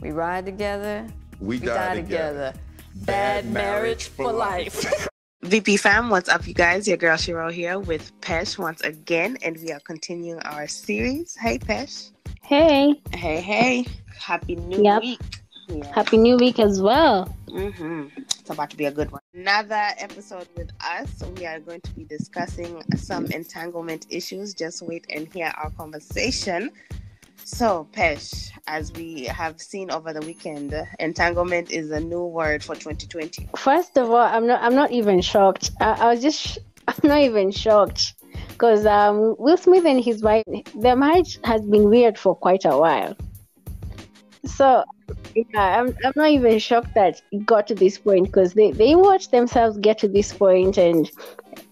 We ride together. We, die, together. Bad marriage for life. VP fam, what's up, you guys? Your girl Shiro here with Pesh once again, and we are continuing our series. Hey, Pesh. Hey, Hey, hey. Happy New Yep. Week. Yeah. happy new week as well. hmm It's about to be a good one. Another episode with us. We are going to be discussing some entanglement issues. Just wait and hear our conversation. So, Pesh, as we have seen over the weekend, entanglement is a new word for 2020. First of all, I'm not. I'm not even shocked. I, I was just. I'm not even shocked because um, Will Smith and his wife, their marriage has been weird for quite a while. So, yeah, I'm. I'm not even shocked that it got to this point because they they watched themselves get to this point and.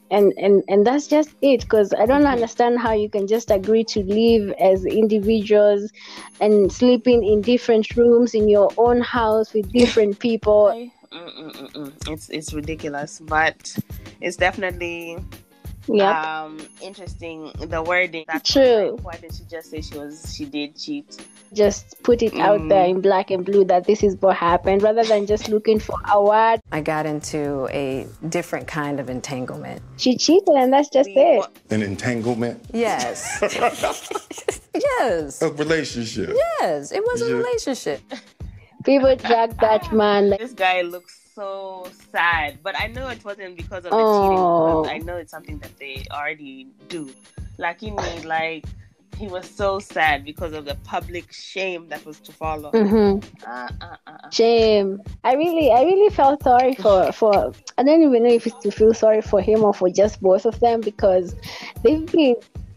And, and and that's just it because I don't understand how you can just agree to live as individuals and sleeping in different rooms in your own house with different people Mm-mm-mm-mm. It's it's ridiculous, but it's definitely Yep. um interesting. The wording. That's True. Like, why did she just say she was she did cheat? just put it out Mm. there in black and blue that this is what happened rather than just looking for a word. I got into a different kind of entanglement. She cheated and that's just We- it. An entanglement, Yes. yes. a relationship. Yes. It was a Yeah. relationship. People drag that man like This guy looks so sad, but I know it wasn't because of the Oh. cheating. I know it's something that they already do. Like he made like he was so sad because of the public shame that was to follow. hmm Uh, uh, uh, uh. shame. I really I really felt sorry for for I don't even know if it's to feel sorry for him or for just both of them because they've been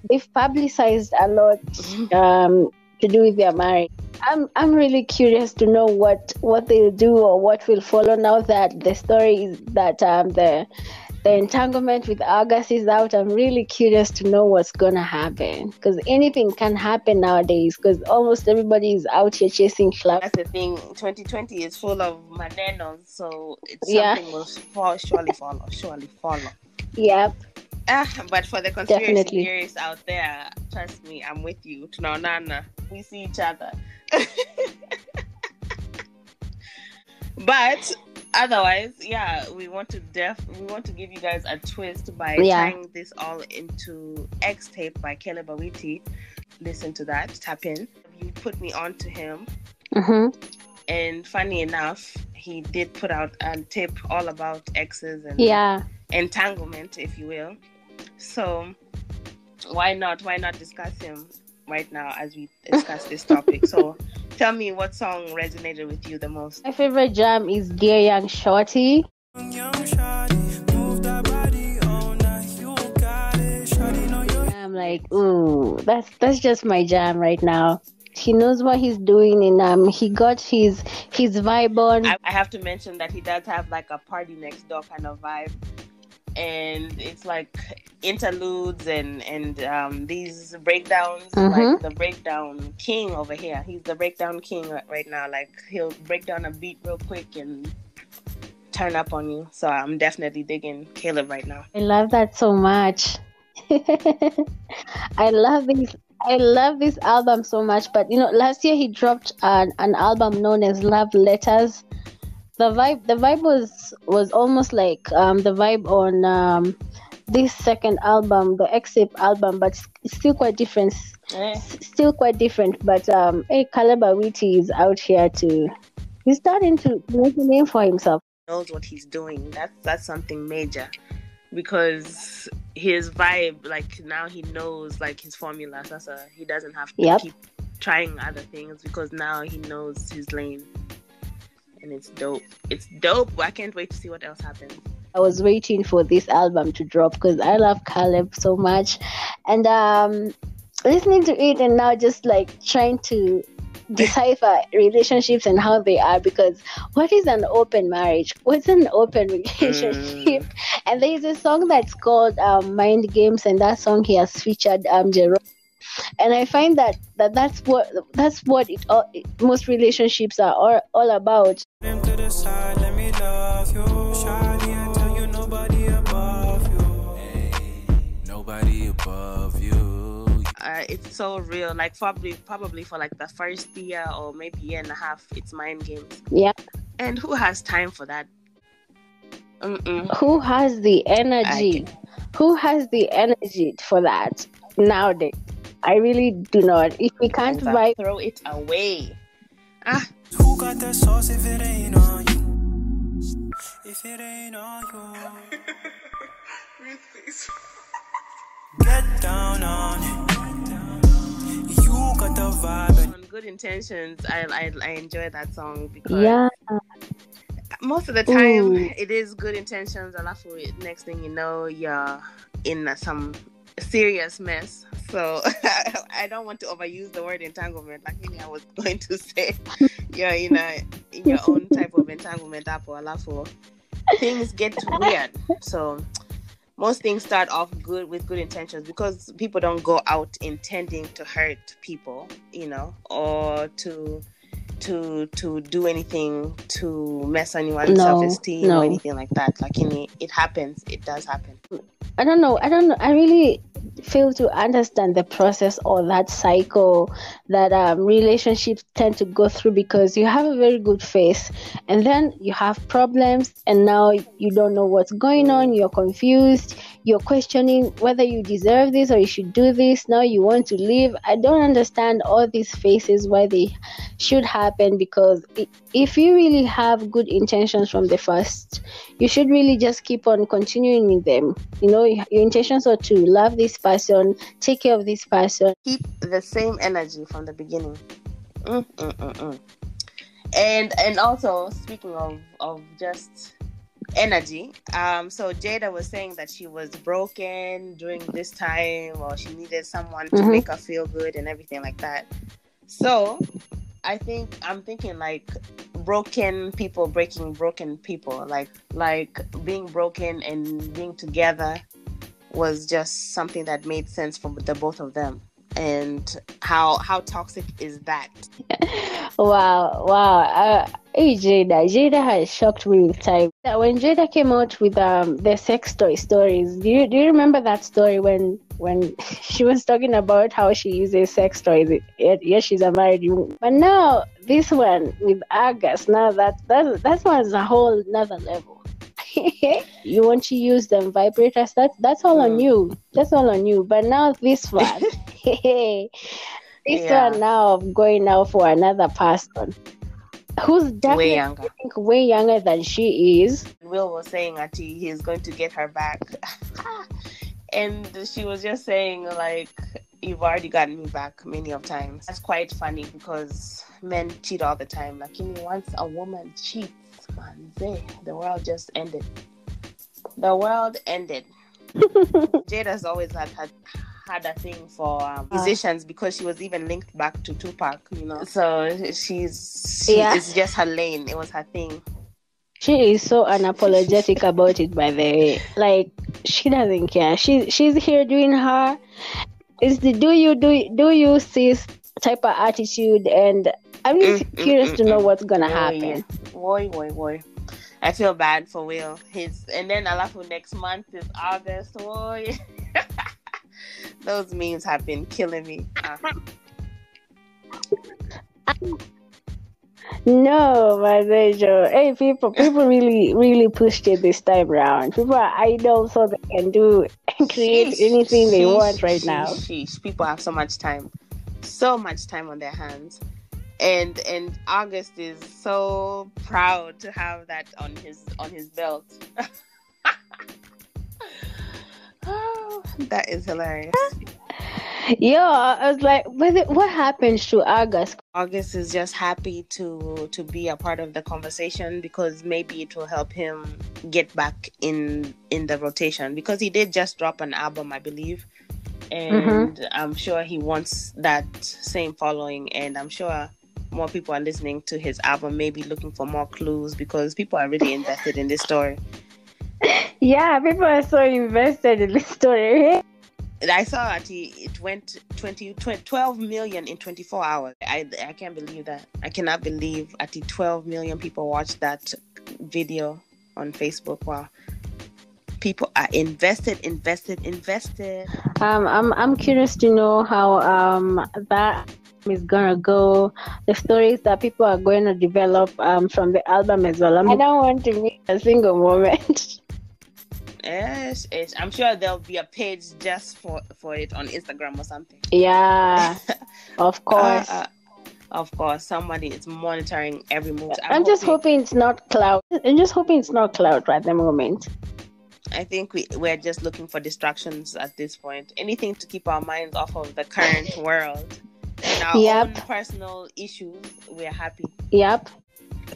they've publicized a lot um to do with their marriage. I'm I'm really curious to know what what they'll do or what will follow now that the story is that um the the entanglement with August is out. I'm really curious to know what's gonna happen because anything can happen nowadays. Because almost everybody is out here chasing clout. That's the thing. 2020 is full of manenos, so it's Yeah. something will fall, surely follow, surely follow. Yep. Ah, but for the conspiracy Definitely. theorists out there, trust me, I'm with you. Tunaonana, we see each other. but otherwise, yeah, we want to def we want to give you guys a twist by Yeah. tying this all into X Tape by Caleb Awiti. Listen to that, tap in. You put me on to him, Mm-hmm. and funny enough, he did put out a tape all about exes and Yeah. entanglement, if you will. So why not? Why not discuss him right now as we discuss this topic? So tell me what song resonated with you the most. My favorite jam is Dear Young Shorty. Young shawty, move that body all night. You got it, shawty know you. I'm like, ooh, that's that's just my jam right now. He knows what he's doing, and um, he got his his vibe on. I, I have to mention that he does have like a party next door kind of vibe. And it's like interludes and and um, these breakdowns, Mhm. like the breakdown king over here. He's the breakdown king right, now. Like he'll break down a beat real quick and turn up on you. So I'm definitely digging Caleb right now. I love that so much. I love this. I love this album so much. But you know, last year he dropped an, an album known as Love Letters. The vibe, the vibe was was almost like um, the vibe on um, this second album, the Exit album, but it's still quite different. Eh, S- Still quite different. But um, hey, Caleb Awiti is out here to. He's starting to make a name for himself. knows what he's doing. That's that's something major. Because his vibe, like now he knows like his formula. That's a he doesn't have to Yep. keep trying other things because now he knows his lane. And it's dope. It's dope. I can't wait to see what else happens. I was waiting for this album to drop because I love Caleb so much, and um, listening to it and now just like trying to decipher relationships and how they are because what is an open marriage? What's an open relationship? And there is a song that's called um, Mind Games, and that song he has featured um, Jerome. And I find that, that that's what that's what it all, most relationships are all, all about. Them to the side, let me love you. Shawty, I tell you nobody above you. Nobody above you. I yeah, it's so real. Like probably probably for like the first year or maybe year and a half, it's mind games. Yeah. And who has time for that? Mm-mm. Who has the energy? Who has the energy for that nowadays? I really do not. If we can't Hands up, vibe, throw it away. Ah, Who got the sauce if it ain't on you? If it ain't on you. Get down on it. You got the vibe. on good intentions, I, I I enjoy that song because yeah, most of the time Ooh. it is good intentions. Alafu, next thing you know, you're in some serious mess. So I don't want to overuse the word entanglement. Like I was going to say, you're in a in your own type of entanglement. Apo alafu, things get weird. So most things start off good with good intentions because people don't go out intending to hurt people, you know, or to to to do anything to mess anyone's No, self-esteem no. or anything like that. Like in it happens. It does happen. I don't know. I don't know. I really fail to understand the process or that cycle that um, relationships tend to go through because you have a very good face and then you have problems and now you don't know what's going on. You're confused. You're questioning whether you deserve this or you should do this. Now you want to leave. I don't understand all these phases why they should happen because if you really have good intentions from the first, you should really just keep on continuing with them. You know, your intentions are to love this person, take care of this person. Keep the same energy from the beginning. Mm, mm, mm, mm. And and also speaking of of just energy, um, so Jada was saying that she was broken during this time, or she needed someone to Mhm. make her feel good and everything like that. So I think I'm thinking like broken people breaking broken people, like like being broken and being together was just something that made sense for the both of them. And how how toxic is that? Wow, wow. Uh, hey, Jada. Jada has shocked me with time. When Jada came out with um the sex toy stories, do you do you remember that story when when she was talking about how she uses sex toys? Yes, she's a married woman. But now this one with August, now that that that one's a whole another level. you want to use them vibrators? That that's all on you. That's all on you. But now this one, this Yeah. one now of going out for another person who's definitely Way younger. way younger than she is. Will was saying that he, he's going to get her back. and she was just saying like you've already gotten me back many of times. That's quite funny because men cheat all the time. Like you know, once a woman cheats, the world just ended. The world ended. Jada's always had had had a thing for um, musicians because she was even linked back to Tupac, you know. So she's she, Yeah. it's just her lane. It was her thing. She is so unapologetic about it. By the way, like she doesn't care. She she's here doing her. It's the do you do do you sis type of attitude, and I'm just Mm, mm, curious mm, to know mm. what's gonna Oh, happen. yeah. Boy, boy, boy. I feel bad for Will. His and then Alafu next month is August. Boy. Those memes have been killing me. No, Madejo. Hey, people, people really, really pushed it this time round. People are idle, so they can do and create Sheesh, anything they want right sheesh, now. Sheesh. People have so much time, so much time on their hands, and and August is so proud to have that on his on his belt. oh, that is hilarious. Yeah, I was like, what, what happened to August? August is just happy to to be a part of the conversation because maybe it will help him get back in in the rotation because he did just drop an album, I believe, mm-hmm. and I'm sure he wants that same following, and I'm sure more people are listening to his album, maybe looking for more clues because people are really invested in this story. Yeah, people are so invested in this story. I saw that he, it went 20, 20 12 million in 24 hours. I, I can't believe that. I cannot believe at the 12 million people watched that video on Facebook. Wow. people are invested, invested, invested. Um, I'm I'm curious to know how um that is gonna go, the stories that people are going to develop um from the album as well. I, mean, I don't want to miss a single moment. Yes, yes, I'm sure there'll be a page just for for it on Instagram or something. yeah, of course. Uh, uh, of course, somebody is monitoring every move. I'm, just hoping it's not cloud. I'm just hoping it's not cloud right at the moment. I think we we're just looking for distractions at this point. Anything to keep our minds off of the current world and our Yep. own personal issue, We're happy. Yep.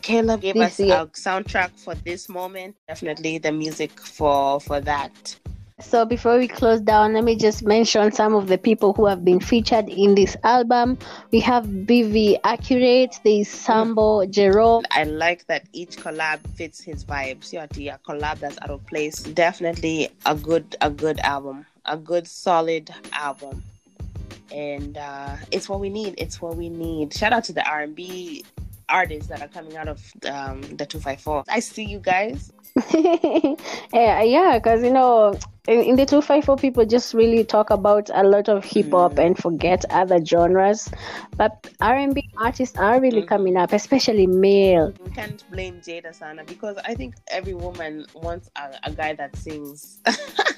Caleb gave This us year. a soundtrack for this moment. Definitely the music for for that. So before we close down, let me just mention some of the people who have been featured in this album. We have BV Accurate, there's Sambo, Jerome, I like that each collab fits his vibes. Yeah, a uh, collab that's out of place. Definitely a good a good album. A good solid album. And uh, it's what we need. It's what we need. Shout out to the R and B artists that are coming out of um, the 254. I see you guys. yeah, yeah, because you know, in, in the 254, people just really talk about a lot of hip hop and forget other genres. But R&B artists are really Mhm. coming up, especially male. We can't blame Jada Sana because I think every woman wants a, a guy that sings.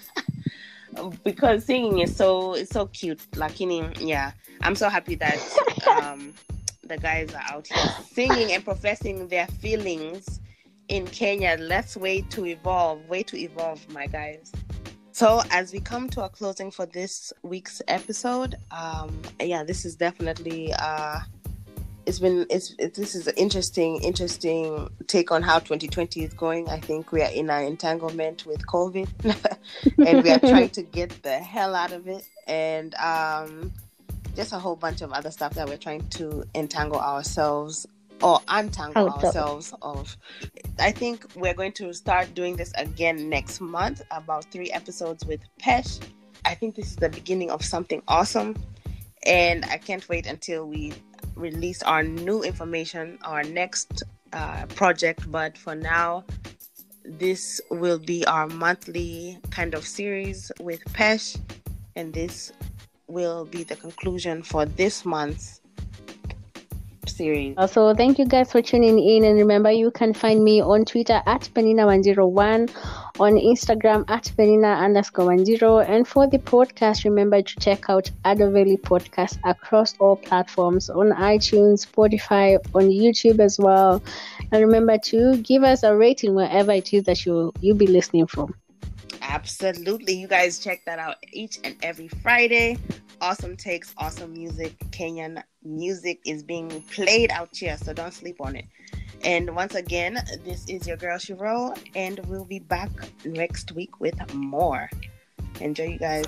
because singing is so it's so cute. Like yeah. I'm so happy that um, the guys are out here singing and professing their feelings in Kenya. Let's wait to evolve. Wait to evolve, my guys. So as we come to a closing for this week's episode, um, yeah, this is definitely uh, it's been it's it, this is an interesting interesting take on how 2020 is going. I think we are in an entanglement with COVID, and we are trying to get the hell out of it, and um, just a whole bunch of other stuff that we're trying to entangle ourselves or untangle Out ourselves of. I think we're going to start doing this again next month, about three episodes with Pesh. I think this is the beginning of something awesome, and I can't wait until we release our new information, our next uh, project. But for now, this will be our monthly kind of series with Pesh, and this will be the conclusion for this month's series. Also, thank you guys for tuning in. And remember, you can find me on Twitter at Penina101, on Instagram at Penina underscore 10. And for the podcast, remember to check out Adoveli Podcast across all platforms on iTunes, Spotify, on YouTube as well. And remember to give us a rating wherever it is that you, you'll be listening from. Absolutely. You guys check that out each and every Friday. Awesome takes, awesome music. Kenyan music is being played out here, so don't sleep on it. And once again, this is your girl Shiro, and we'll be back next week with more. Enjoy, you guys.